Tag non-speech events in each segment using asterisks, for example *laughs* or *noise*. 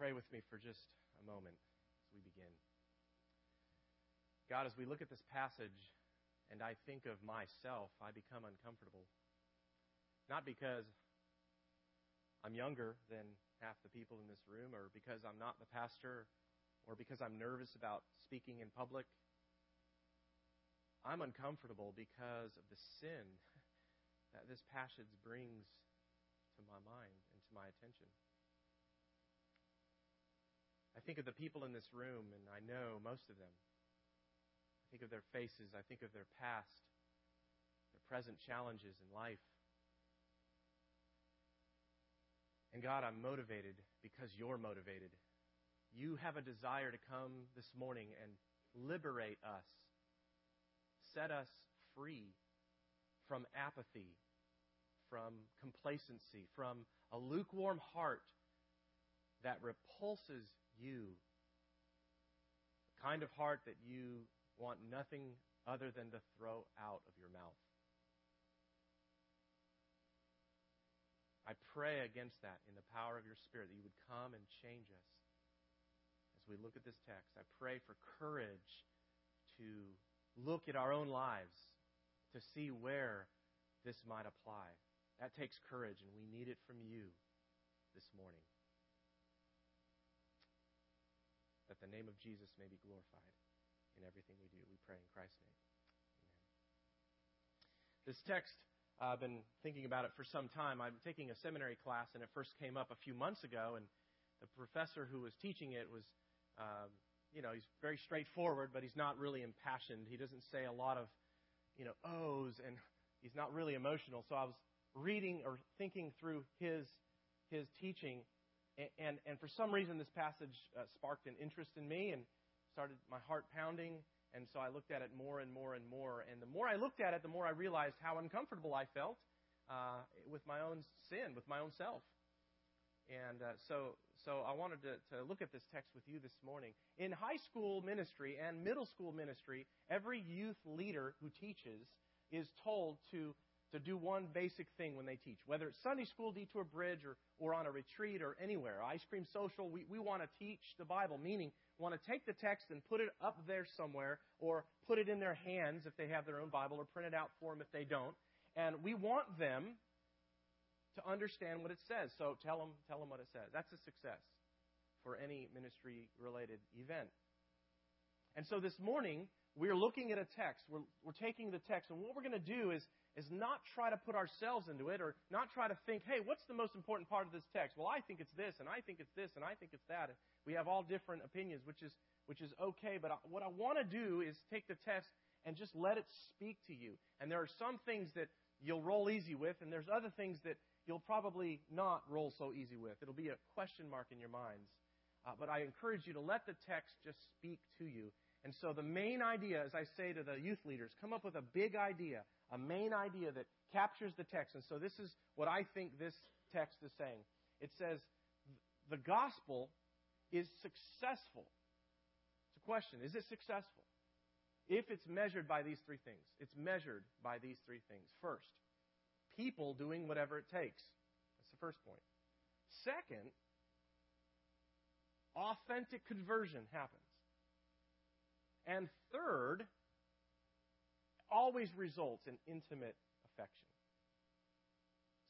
pray with me for just a moment as we begin. God, as we look at this passage and I think of myself, I become uncomfortable. Not because I'm younger than half the people in this room, or because I'm not the pastor, or because I'm nervous about speaking in public. I'm uncomfortable because of the sin *laughs* that this passage brings to my mind and to my attention. I think of the people in this room, and I know most of them. I think of their faces. I think of their past, their present challenges in life. And God, I'm motivated because you're motivated. You have a desire to come this morning and liberate us, set us free from apathy, from complacency, from a lukewarm heart that repulses you. The kind of heart that you want nothing other than to throw out of your mouth. I pray against that in the power of your Spirit, that you would come and change us as we look at this text. I pray for courage to look at our own lives to see where this might apply. That takes courage, and we need it from you this morning. The name of Jesus may be glorified in everything we do. We pray in Christ's name. Amen. This text, I've been thinking about it for some time. I'm taking a seminary class, and it first came up a few months ago, and the professor who was teaching it was, um, you know, he's very straightforward, but he's not really impassioned. He doesn't say a lot of, you know, ohs, and he's not really emotional. So I was reading or thinking through his his teaching, and, and for some reason, this passage uh, sparked an interest in me and started my heart pounding. And so I looked at it more and more and more. And the more I looked at it, the more I realized how uncomfortable I felt uh, with my own sin, with my own self. And uh, so, so I wanted to, to look at this text with you this morning. In high school ministry and middle school ministry, every youth leader who teaches is told to to do one basic thing when they teach, whether it's Sunday school, Detour Bridge, or, or on a retreat or anywhere. Ice Cream Social, we, we want to teach the Bible, meaning want to take the text and put it up there somewhere or put it in their hands if they have their own Bible or print it out for them if they don't. And we want them to understand what it says. So tell them, tell them what it says. That's a success for any ministry related event. And so this morning, we're looking at a text. We're, we're taking the text, and what we're going to do is is not try to put ourselves into it or not try to think, hey, what's the most important part of this text? Well, I think it's this, and I think it's this, and I think it's that. We have all different opinions, which is, which is okay. But what I want to do is take the text and just let it speak to you. And there are some things that you'll roll easy with, and there's other things that you'll probably not roll so easy with. It'll be a question mark in your minds. Uh, but I encourage you to let the text just speak to you. And so the main idea, as I say to the youth leaders, come up with a big idea, a main idea that captures the text. And so this is what I think this text is saying. It says, the gospel is successful. It's a question. Is it successful? If it's measured by these three things, it's measured by these three things. First, people doing whatever it takes. That's the first point. Second, authentic conversion happens. And third, always results in intimate affection.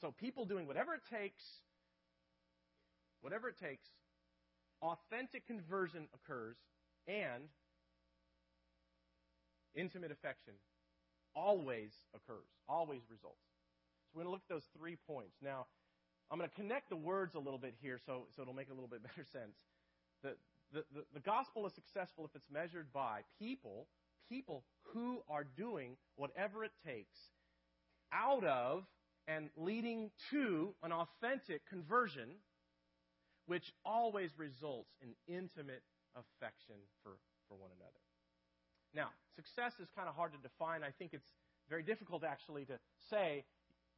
So people doing whatever it takes, whatever it takes, authentic conversion occurs, and intimate affection always occurs, always results. So we're going to look at those three points. Now, I'm going to connect the words a little bit here so, so it'll make a little bit *laughs* better sense. The, the, the, the gospel is successful if it's measured by people people who are doing whatever it takes out of and leading to an authentic conversion, which always results in intimate affection for, for one another. Now, success is kind of hard to define. I think it's very difficult actually to say,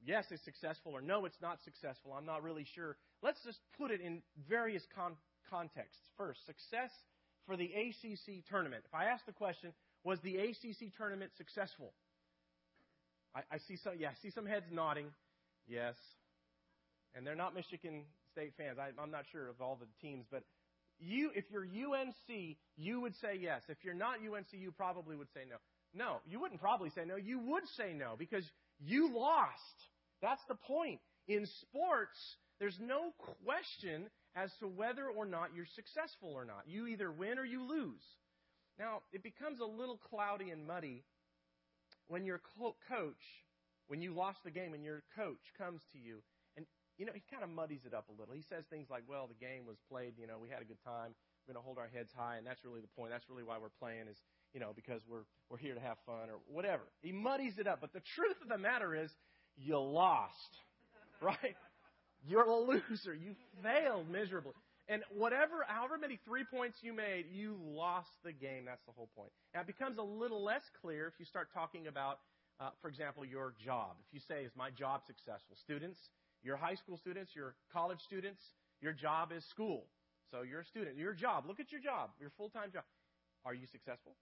yes, it's successful or no, it's not successful. I'm not really sure. Let's just put it in various con- contexts. First, success for the ACC tournament. If I ask the question, was the ACC tournament successful? I, I see some, yeah, I see some heads nodding. Yes. And they're not Michigan State fans. I, I'm not sure of all the teams, but you, if you're UNC, you would say yes. If you're not UNC, you probably would say no. No, you wouldn't probably say no. You would say no because you lost. That's the point. In sports, there's no question as to whether or not you're successful or not. You either win or you lose. Now, it becomes a little cloudy and muddy when your coach, when you lost the game and your coach comes to you and, you know, he kind of muddies it up a little. He says things like, well, the game was played, you know, we had a good time. We're going to hold our heads high, and that's really the point. That's really why we're playing is, you know, because we're, we're here to have fun or whatever. He muddies it up. But the truth of the matter is, you lost, *laughs* right? You're a loser. You failed miserably. And whatever, however many three points you made, you lost the game. That's the whole point. Now, it becomes a little less clear if you start talking about, uh, for example, your job. If you say, is my job successful? Students, your high school students, your college students, your job is school. So you're a student. Your job, look at your job, your full time job. Are you successful?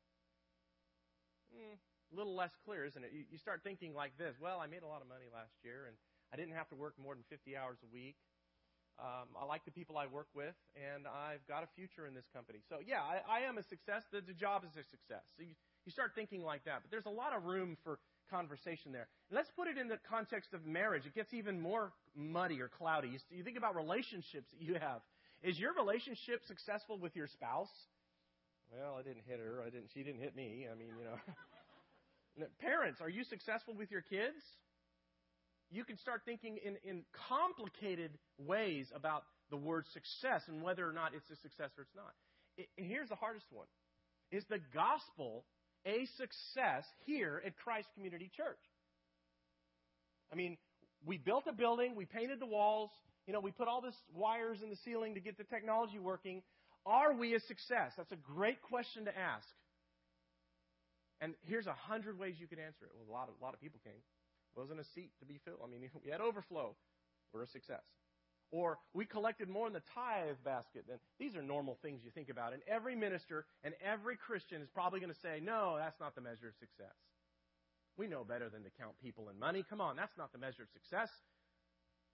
Mm, a little less clear, isn't it? You, you start thinking like this well, I made a lot of money last year, and I didn't have to work more than 50 hours a week. Um, I like the people I work with, and I've got a future in this company. So, yeah, I, I am a success. The, the job is a success. So you, you start thinking like that. But there's a lot of room for conversation there. And let's put it in the context of marriage. It gets even more muddy or cloudy. You, you think about relationships that you have. Is your relationship successful with your spouse? Well, I didn't hit her. I didn't. She didn't hit me. I mean, you know. *laughs* Parents, are you successful with your kids? You can start thinking in, in complicated ways about the word success and whether or not it's a success or it's not. It, and here's the hardest one. Is the gospel a success here at Christ Community Church? I mean, we built a building, we painted the walls, you know, we put all this wires in the ceiling to get the technology working. Are we a success? That's a great question to ask. And here's a hundred ways you could answer it. Well, a lot of, a lot of people came wasn't a seat to be filled. I mean, *laughs* we had overflow. We're a success. Or we collected more in the tithe basket than these are normal things you think about. And every minister and every Christian is probably going to say, no, that's not the measure of success. We know better than to count people and money. Come on, that's not the measure of success.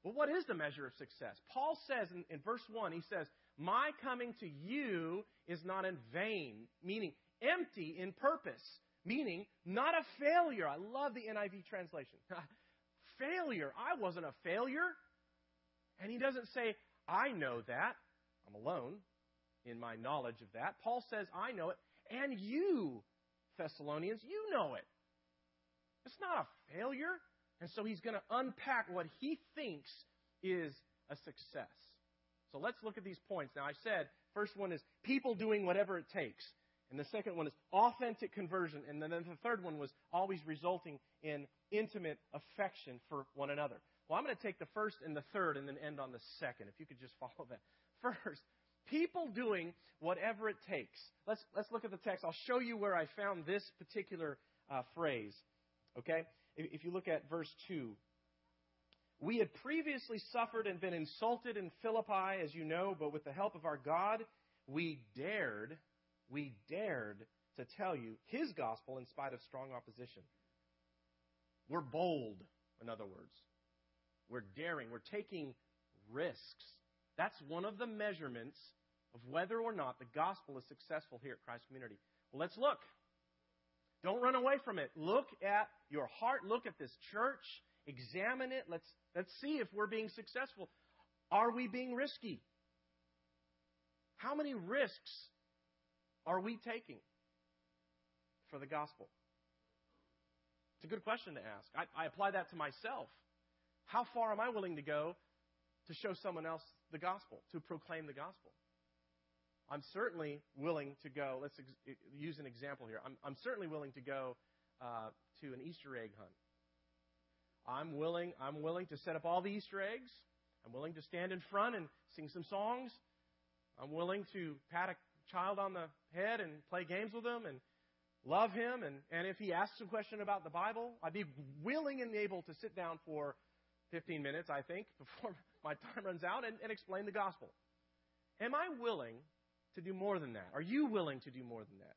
Well, what is the measure of success? Paul says in, in verse 1, he says, My coming to you is not in vain, meaning empty in purpose meaning not a failure. I love the NIV translation. *laughs* failure. I wasn't a failure. And he doesn't say, I know that. I'm alone in my knowledge of that. Paul says, I know it. And you, Thessalonians, you know it. It's not a failure. And so he's going to unpack what he thinks is a success. So let's look at these points. Now, I said, first one is people doing whatever it takes. And the second one is authentic conversion. And then the third one was always resulting in intimate affection for one another. Well, I'm going to take the first and the third and then end on the second, if you could just *laughs* follow that. First, people doing whatever it takes. Let's, let's look at the text. I'll show you where I found this particular uh, phrase. Okay? If, if you look at verse 2. We had previously suffered and been insulted in Philippi, as you know, but with the help of our God, we dared we dared to tell you his gospel in spite of strong opposition. We're bold, in other words. We're daring. We're taking risks. That's one of the measurements of whether or not the gospel is successful here at Christ Community. Well, let's look. Don't run away from it. Look at your heart. Look at this church. Examine it. Let's, let's see if we're being successful. Are we being risky? How many risks are we taking for the gospel? It's a good question to ask. I, I apply that to myself. How far am I willing to go to show someone else the gospel, to proclaim the gospel? I'm certainly willing to go. Let's ex- use an example here. I'm, I'm certainly willing to go uh, to an Easter egg hunt. I'm willing. I'm willing to set up all the Easter eggs. I'm willing to stand in front and sing some songs. I'm willing to pat a child on the head and play games with him and love him. And, and if he asks a question about the Bible, I'd be willing and able to sit down for 15 minutes, I think, *laughs* before my time runs out and, and explain the gospel. Am I willing to do more than that? Are you willing to do more than that?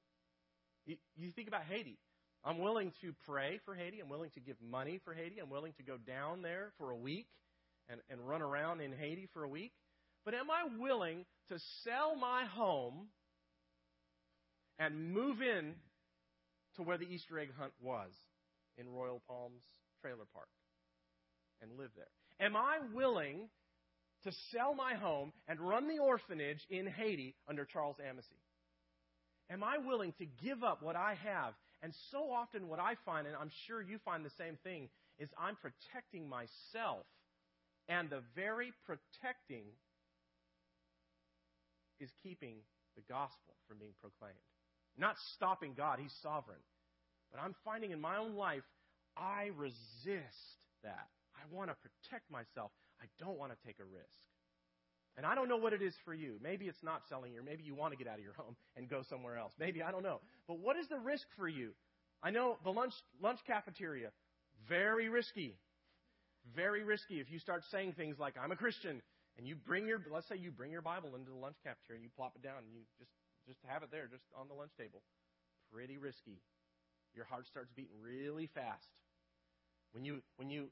You, you think about Haiti. I'm willing to pray for Haiti. I'm willing to give money for Haiti. I'm willing to go down there for a week and, and run around in Haiti for a week. but am I willing to sell my home and move in to where the Easter egg hunt was in Royal Palms Trailer Park and live there? Am I willing to sell my home and run the orphanage in Haiti under Charles Amacy? Am I willing to give up what I have? And so often, what I find, and I'm sure you find the same thing, is I'm protecting myself. And the very protecting is keeping the gospel from being proclaimed. Not stopping God, He's sovereign. But I'm finding in my own life, I resist that. I want to protect myself. I don't want to take a risk. And I don't know what it is for you. Maybe it's not selling you. Maybe you want to get out of your home and go somewhere else. Maybe, I don't know. But what is the risk for you? I know the lunch, lunch cafeteria, very risky. Very risky if you start saying things like, I'm a Christian, and you bring your, let's say you bring your Bible into the lunch cafeteria and you plop it down and you just, just have it there, just on the lunch table. Pretty risky. Your heart starts beating really fast. When you, when you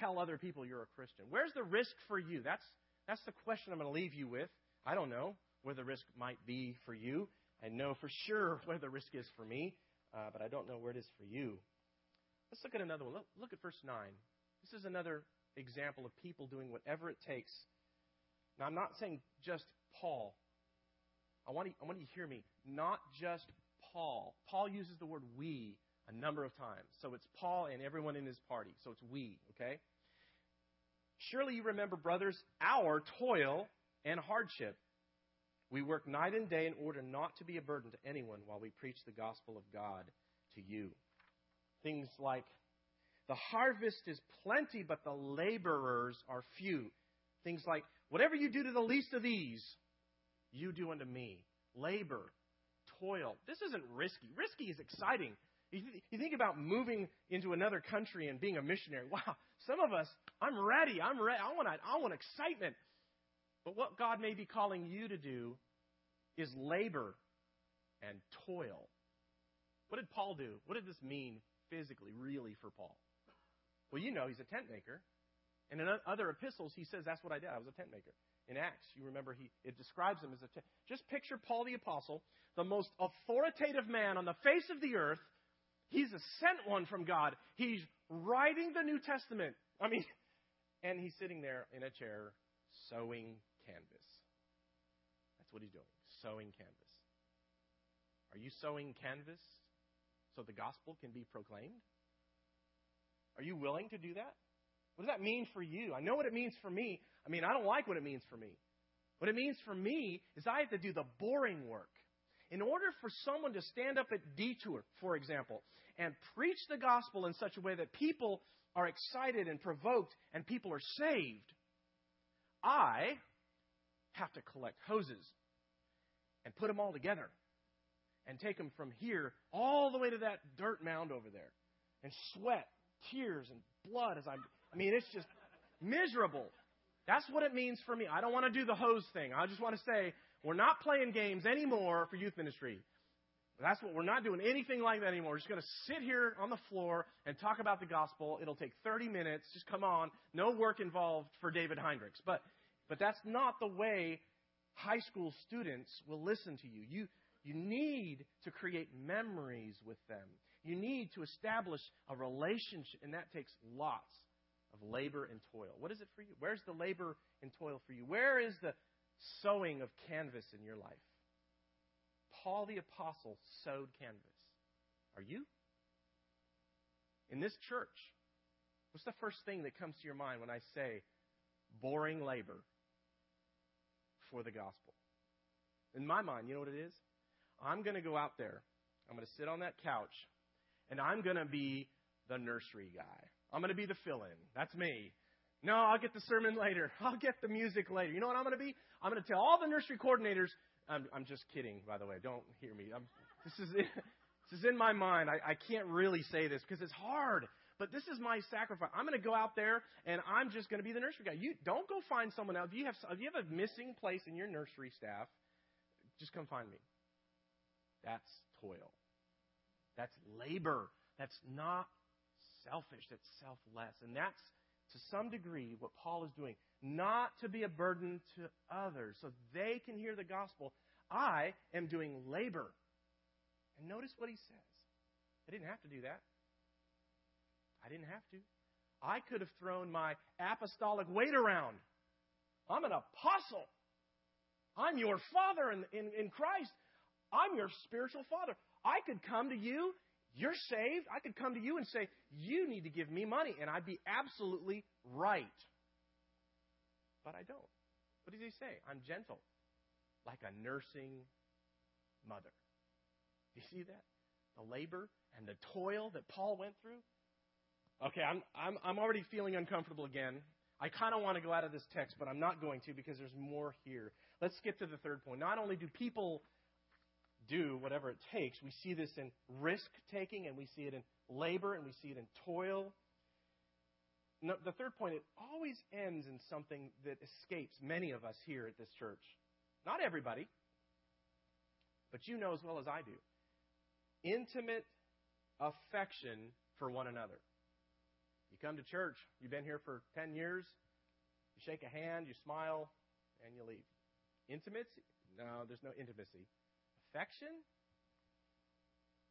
tell other people you're a Christian, where's the risk for you? That's, that's the question I'm going to leave you with. I don't know where the risk might be for you. I know for sure *laughs* where the risk is for me, uh, but I don't know where it is for you. Let's look at another one. Look, look at verse 9. This is another example of people doing whatever it takes. Now, I'm not saying just Paul. I want, you, I want you to hear me. Not just Paul. Paul uses the word we a number of times. So it's Paul and everyone in his party. So it's we, okay? Surely you remember, brothers, our toil and hardship. We work night and day in order not to be a burden to anyone while we preach the gospel of God to you. Things like the harvest is plenty, but the laborers are few. Things like, whatever you do to the least of these, you do unto me. Labor, toil. This isn't risky. Risky is exciting. You think about moving into another country and being a missionary. *laughs* Wow, some of us, I'm ready. I'm ready. I want, I want excitement. But what God may be calling you to do is labor and toil. What did Paul do? What did this mean physically, really, for Paul? Well, you know he's a tent maker. And in other epistles, he says, That's what I did. I was a tent maker. In Acts, you remember he it describes him as a tent. Just picture Paul the Apostle, the most authoritative man on the face of the earth, He's a sent one from God. He's writing the New Testament. I mean, and he's sitting there in a chair sewing canvas. That's what he's doing, sewing canvas. Are you sewing canvas so the gospel can be proclaimed? Are you willing to do that? What does that mean for you? I know what it means for me. I mean, I don't like what it means for me. What it means for me is I have to do the boring work. In order for someone to stand up at Detour, for example, and preach the gospel in such a way that people are excited and provoked and people are saved, I have to collect hoses and put them all together and take them from here all the way to that dirt mound over there and sweat, tears, and blood as I'm. I mean, it's just miserable. That's what it means for me. I don't want to do the hose thing. I just want to say, we're not playing games anymore for youth ministry. That's what we're not doing anything like that anymore. We're just going to sit here on the floor and talk about the gospel. It'll take 30 minutes. Just come on. No work involved for David Heinrichs. But but that's not the way high school students will listen to you. You you need to create memories with them. You need to establish a relationship and that takes lots of labor and toil. What is it for you? Where's the labor and toil for you? Where is the sewing of canvas in your life. Paul the Apostle sewed canvas. Are you? In this church, what's the first thing that comes to your mind when I say boring labor for the gospel? In my mind, you know what it is? I'm going to go out there. I'm going to sit on that couch, and I'm going to be the nursery guy. I'm going to be the fill in. That's me. No, I'll get the sermon *laughs* later. I'll get the music later. You know what I'm going to be? I'm going to tell all the nursery coordinators. I'm, I'm just kidding, by the way. Don't hear me. I'm, this is *laughs* this is in my mind. I, I can't really say this because it's hard. But this is my sacrifice. I'm going to go out there and I'm just going to be the nursery guy. You don't go find someone else. If you have if you have a missing place in your nursery staff, just come find me. That's toil. That's labor. That's not selfish. That's selfless. And that's to some degree what Paul is doing, not to be a burden to others so they can hear the gospel. I am doing labor. And notice what he says. I didn't have to do that. I didn't have to. I could have thrown my apostolic weight around. I'm an apostle. I'm your father in, in, in Christ. I'm your spiritual father. I could come to you. You're saved. I could come to you and say, You need to give me money. And I'd be absolutely right. But I don't. What does he say? I'm gentle, like a nursing mother. Do you see that? The labor and the toil that Paul went through. Okay, I'm, I'm, I'm already feeling uncomfortable again. I kind of want to go out of this text, but I'm not going to because there's more here. Let's skip to the third point. Not only do people do whatever it takes, we see this in risk taking, and we see it in labor, and we see it in toil. No, the third point, it always ends in something that escapes many of us here at this church. Not everybody, but you know as well as I do. Intimate affection for one another. You come to church, you've been here for 10 years, you shake a hand, you smile, and you leave. Intimacy? No, there's no intimacy.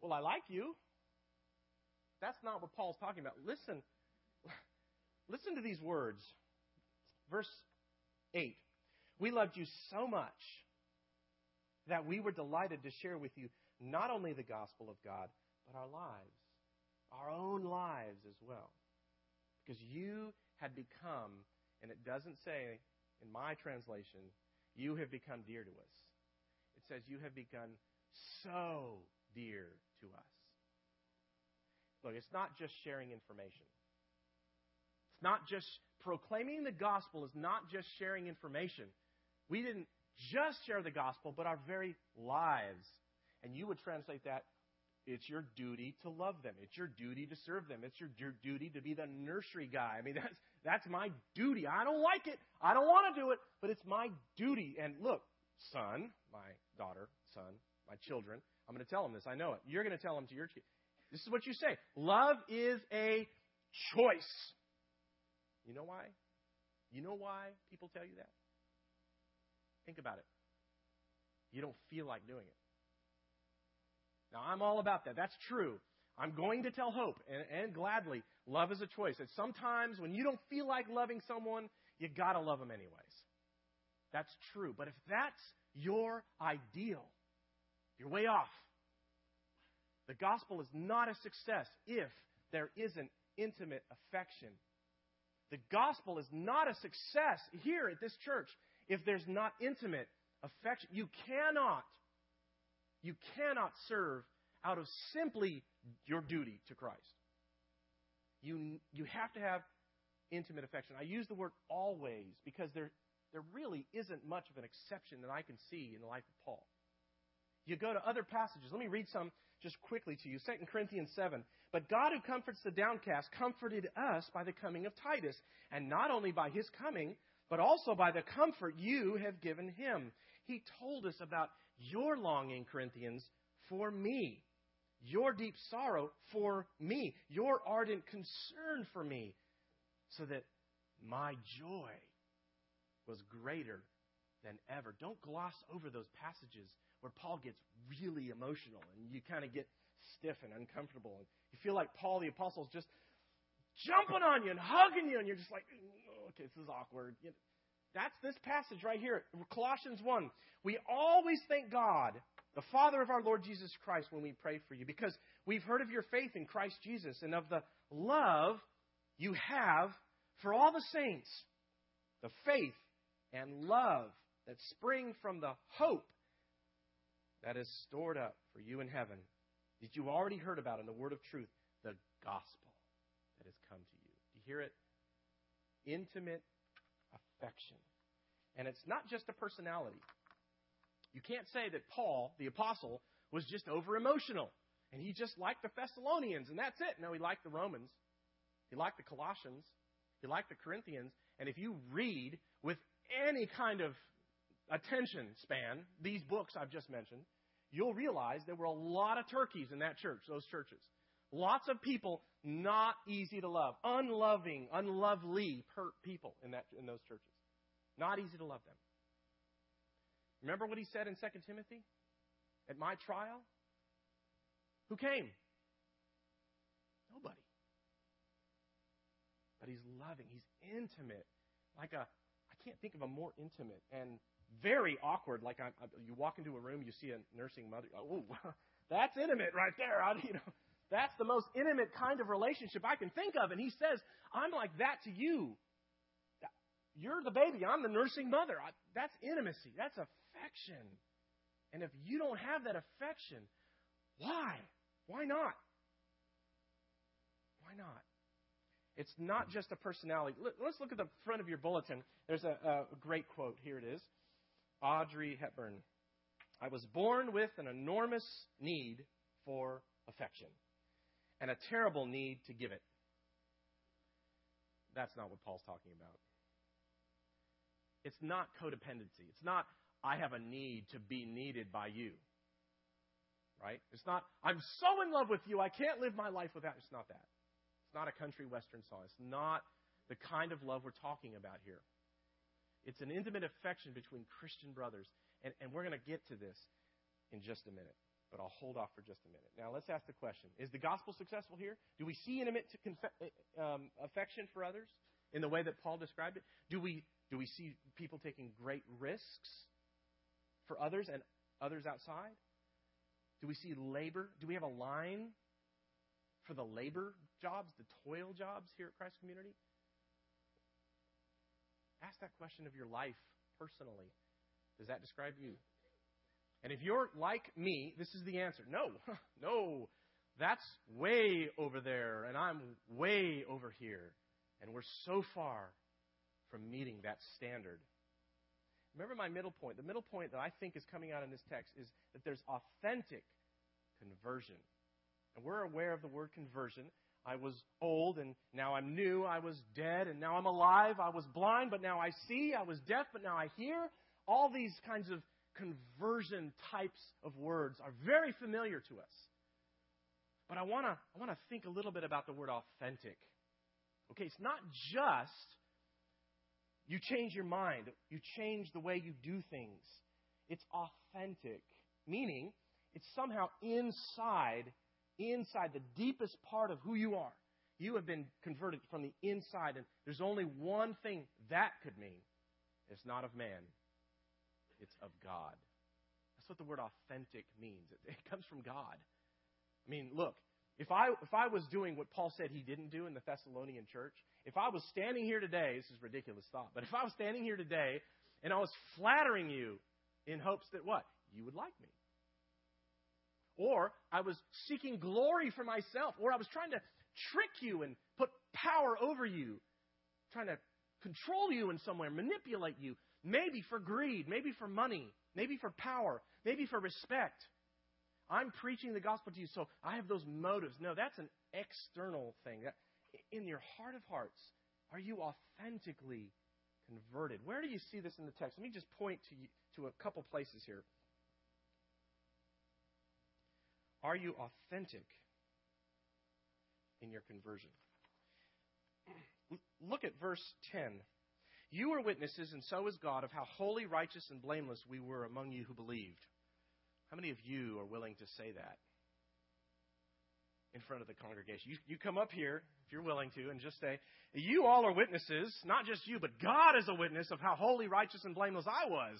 Well, I like you. That's not what Paul's talking about. Listen. *laughs* Listen to these words. Verse 8. We loved you so much that we were delighted to share with you not only the gospel of God, but our lives, our own lives as well. Because you had become, and it doesn't say in my translation, you have become dear to us. Says you have become so dear to us. Look, it's not just sharing information. It's not just proclaiming the gospel is not just sharing information. We didn't just share the gospel, but our very lives. And you would translate that it's your duty to love them. It's your duty to serve them. It's your, your duty to be the nursery guy. I mean, that's, that's my duty. I don't like it. I don't want to do it, but it's my duty. And look, son, my daughter, son, my children, I'm going to tell them this. I know it. You're going to tell them to your kids. This is what you say. Love is a choice. You know why? You know why people tell you that? Think about it. You don't feel like doing it. Now, I'm all about that. That's true. I'm going to tell hope and, and gladly. Love is a choice. And sometimes when you don't feel like loving someone, you got to love them anyways. That's true. But if that's your ideal, you're way off. The gospel is not a success if there isn't intimate affection. The gospel is not a success here at this church if there's not intimate affection. You cannot you cannot serve out of simply your duty to Christ. You, you have to have intimate affection. I use the word always because there, there really isn't much of an exception that I can see in the life of Paul. You go to other passages. Let me read some just quickly to you. 2 Corinthians 7. But God who comforts the downcast comforted us by the coming of Titus, and not only by his coming, but also by the comfort you have given him. He told us about your longing, Corinthians, for me, your deep sorrow for me, your ardent concern for me, so that my joy was greater than ever. Don't gloss over those passages where Paul gets really emotional and you kind of get stiff and uncomfortable. And you feel like Paul the Apostle is just jumping on you and hugging you, and you're just like, oh, okay, this is awkward. That's this passage right here, Colossians 1. We always thank God, the Father of our Lord Jesus Christ, when we pray for you, because we've heard of your faith in Christ Jesus and of the love you have for all the saints, the faith and love that spring from the hope that is stored up for you in heaven, that you already heard about in the word of truth, the gospel that has come to you. Do you hear it? Intimate affection. And it's not just a personality. You can't say that Paul, the apostle, was just over emotional and he just liked the Thessalonians and that's it. No, he liked the Romans. He liked the Colossians. He liked the Corinthians. And if you read with any kind of attention span these books I've just mentioned, you'll realize there were a lot of turkeys in that church, those churches. Lots of people not easy to love, unloving, unlovely people in, that, in those churches. Not easy to love them. Remember what he said in 2 Timothy? At my trial? Who came? Nobody. But he's loving, he's intimate. Like a, can't think of a more intimate and very awkward. Like I, I, you walk into a room, you see a nursing mother. Oh, *laughs* that's intimate right there. I, you know, that's the most intimate kind of relationship I can think of. And he says, I'm like that to you. You're the baby. I'm the nursing mother. I, that's intimacy. That's affection. And if you don't have that affection, why? Why not? Why not? It's not just a personality. Let's look at the front of your bulletin. There's a, a great quote. Here it is Audrey Hepburn. I was born with an enormous need for affection and a terrible need to give it. That's not what Paul's talking about. It's not codependency. It's not, I have a need to be needed by you. Right? It's not, I'm so in love with you, I can't live my life without. It's not that. Not a country western song. It's not the kind of love we're talking about here. It's an intimate affection between Christian brothers. And, and we're going to get to this in just a minute but I'll hold off for just a minute. Now, let's ask the question Is the gospel successful here? Do we see intimate conf- um, affection for others in the way that Paul described it? Do we, do we see people taking great risks for others and others outside? Do we see labor? Do we have a line for the labor jobs, the toil jobs here at Christ Community? Ask that question of your life personally. Does that describe you? And if you're like me, this is the answer. No, *laughs* no, that's way over there, and I'm way over here. And we're so far from meeting that standard. Remember my middle point. The middle point that I think is coming out in this text is that there's authentic conversion. And we're aware of the word conversion. I was old and now I'm new. I was dead and now I'm alive. I was blind, but now I see. I was deaf, but now I hear. All these kinds of conversion types of words are very familiar to us. But I want to I want to think a little bit about the word authentic. Okay, it's not just you change your mind, you change the way you do things. It's authentic, meaning it's somehow inside inside the deepest part of who you are. You have been converted from the inside and there's only one thing that could mean. It's not of man, it's of God. That's what the word authentic means. It, it comes from God. I mean, look, if I, if I was doing what Paul said he didn't do in the Thessalonian church, if I was standing here today, this is ridiculous thought, but if I was standing here today and I was flattering you in hopes that what? You would like me. Or I was seeking glory for myself, or I was trying to trick you and put power over you, trying to control you in some way, manipulate you. Maybe for greed, maybe for money, maybe for power, maybe for respect. I'm preaching the gospel to you, so I have those motives. No, that's an external thing. In your heart of hearts, are you authentically converted? Where do you see this in the text? Let me just point to, you, to a couple places here. Are you authentic in your conversion? Look at verse 10. You are witnesses, and so is God, of how holy, righteous, and blameless we were among you who believed. How many of you are willing to say that in front of the congregation? You, you come up here, if you're willing to, and just say, You all are witnesses, not just you, but God is a witness of how holy, righteous, and blameless I was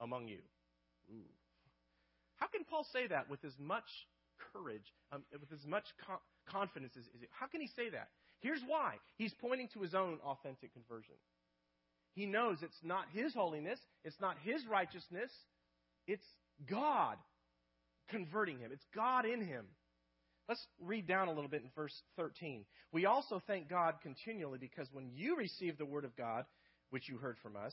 among you. Ooh. How can Paul say that with as much courage, um, with as much co- confidence as, as how can he say that? Here's why. He's pointing to his own authentic conversion. He knows it's not his holiness, it's not his righteousness, it's God converting him. It's God in him. Let's read down a little bit in verse 13. We also thank God continually because when you received the word of God, which you heard from us,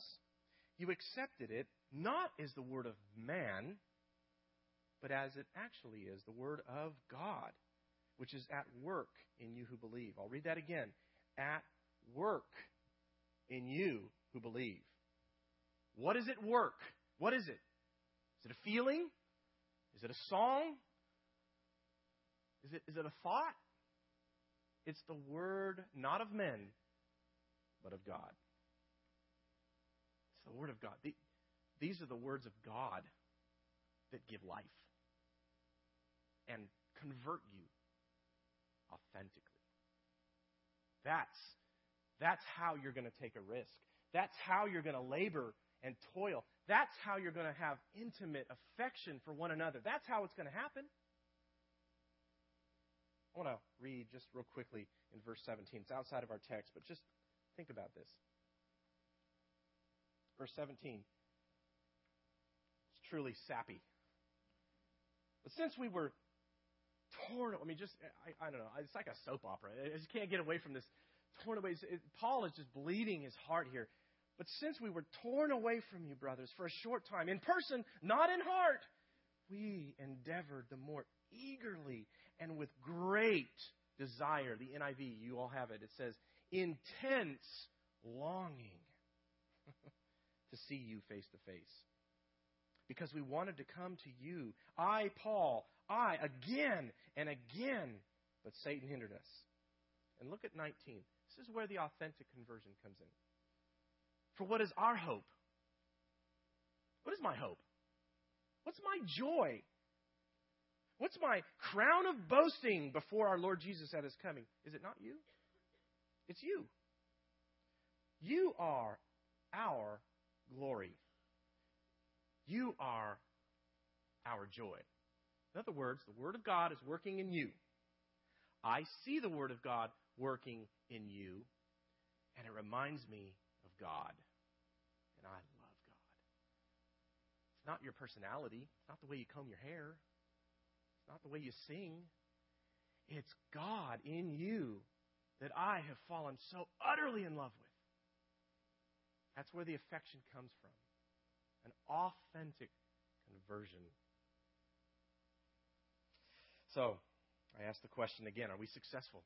you accepted it not as the word of man, but as it actually is, the word of God, which is at work in you who believe. I'll read that again. At work in you who believe. What is it work? What is it? Is it a feeling? Is it a song? Is it, is it a thought? It's the word not of men, but of God. It's the word of God. These are the words of God that give life and convert you authentically. That's, that's how you're going to take a risk. That's how you're going to labor and toil. That's how you're going to have intimate affection for one another. That's how it's going to happen. I want to read just real quickly in verse 17. It's outside of our text, but just think about this. Verse 17. It's truly sappy. But since we were torn, I mean, just, I, I don't know, it's like a soap opera. I just can't get away from this. Torn away. It, Paul is just bleeding his heart here. But since we were torn away from you, brothers, for a short time, in person, not in heart, we endeavored the more eagerly and with great desire. The NIV, you all have it. It says, intense longing *laughs* to see you face to face. Because we wanted to come to you. I, Paul, I, again and again, but Satan hindered us. And look at 19. This is where the authentic conversion comes in. For what is our hope? What is my hope? What's my joy? What's my crown of boasting before our Lord Jesus at his coming? Is it not you? It's you. You are our glory. You are our joy. In other words, the Word of God is working in you. I see the Word of God working in you, and it reminds me of God. And I love God. It's not your personality, it's not the way you comb your hair, it's not the way you sing. It's God in you that I have fallen so utterly in love with. That's where the affection comes from an authentic conversion. So, I ask the question again are we successful?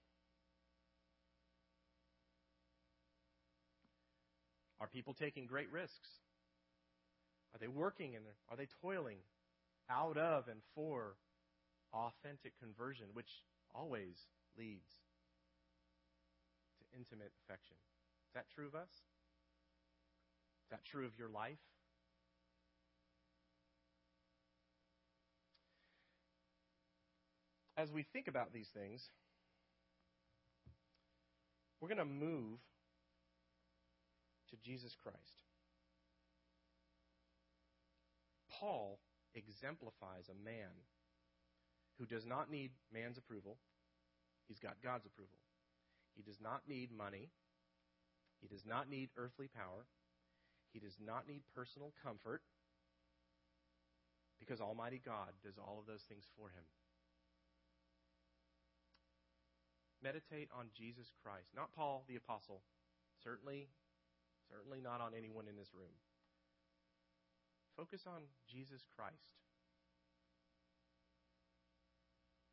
Are people taking great risks? Are they working and are they toiling out of and for authentic conversion, which always leads to intimate affection. Is that true of us? Is that true of your life? As we think about these things, we're going to move to Jesus Christ. Paul exemplifies a man who does not need man's approval. He's got God's approval. He does not need money. He does not need earthly power. He does not need personal comfort because Almighty God does all of those things for him. Meditate on Jesus Christ, not Paul the apostle. Certainly, certainly not on anyone in this room. Focus on Jesus Christ.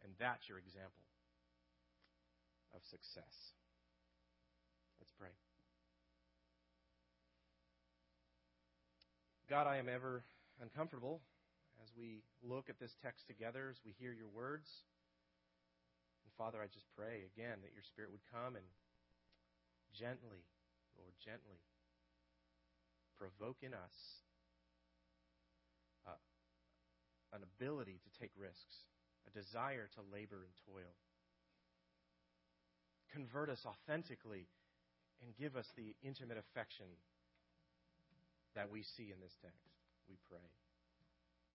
And that's your example of success. Let's pray. God, I am ever uncomfortable as we look at this text together, as we hear your words. Father, I just pray again that your Spirit would come and gently, Lord, gently provoke in us uh, an ability to take risks a desire to labor and toil. Convert us authentically and give us the intimate affection that we see in this text.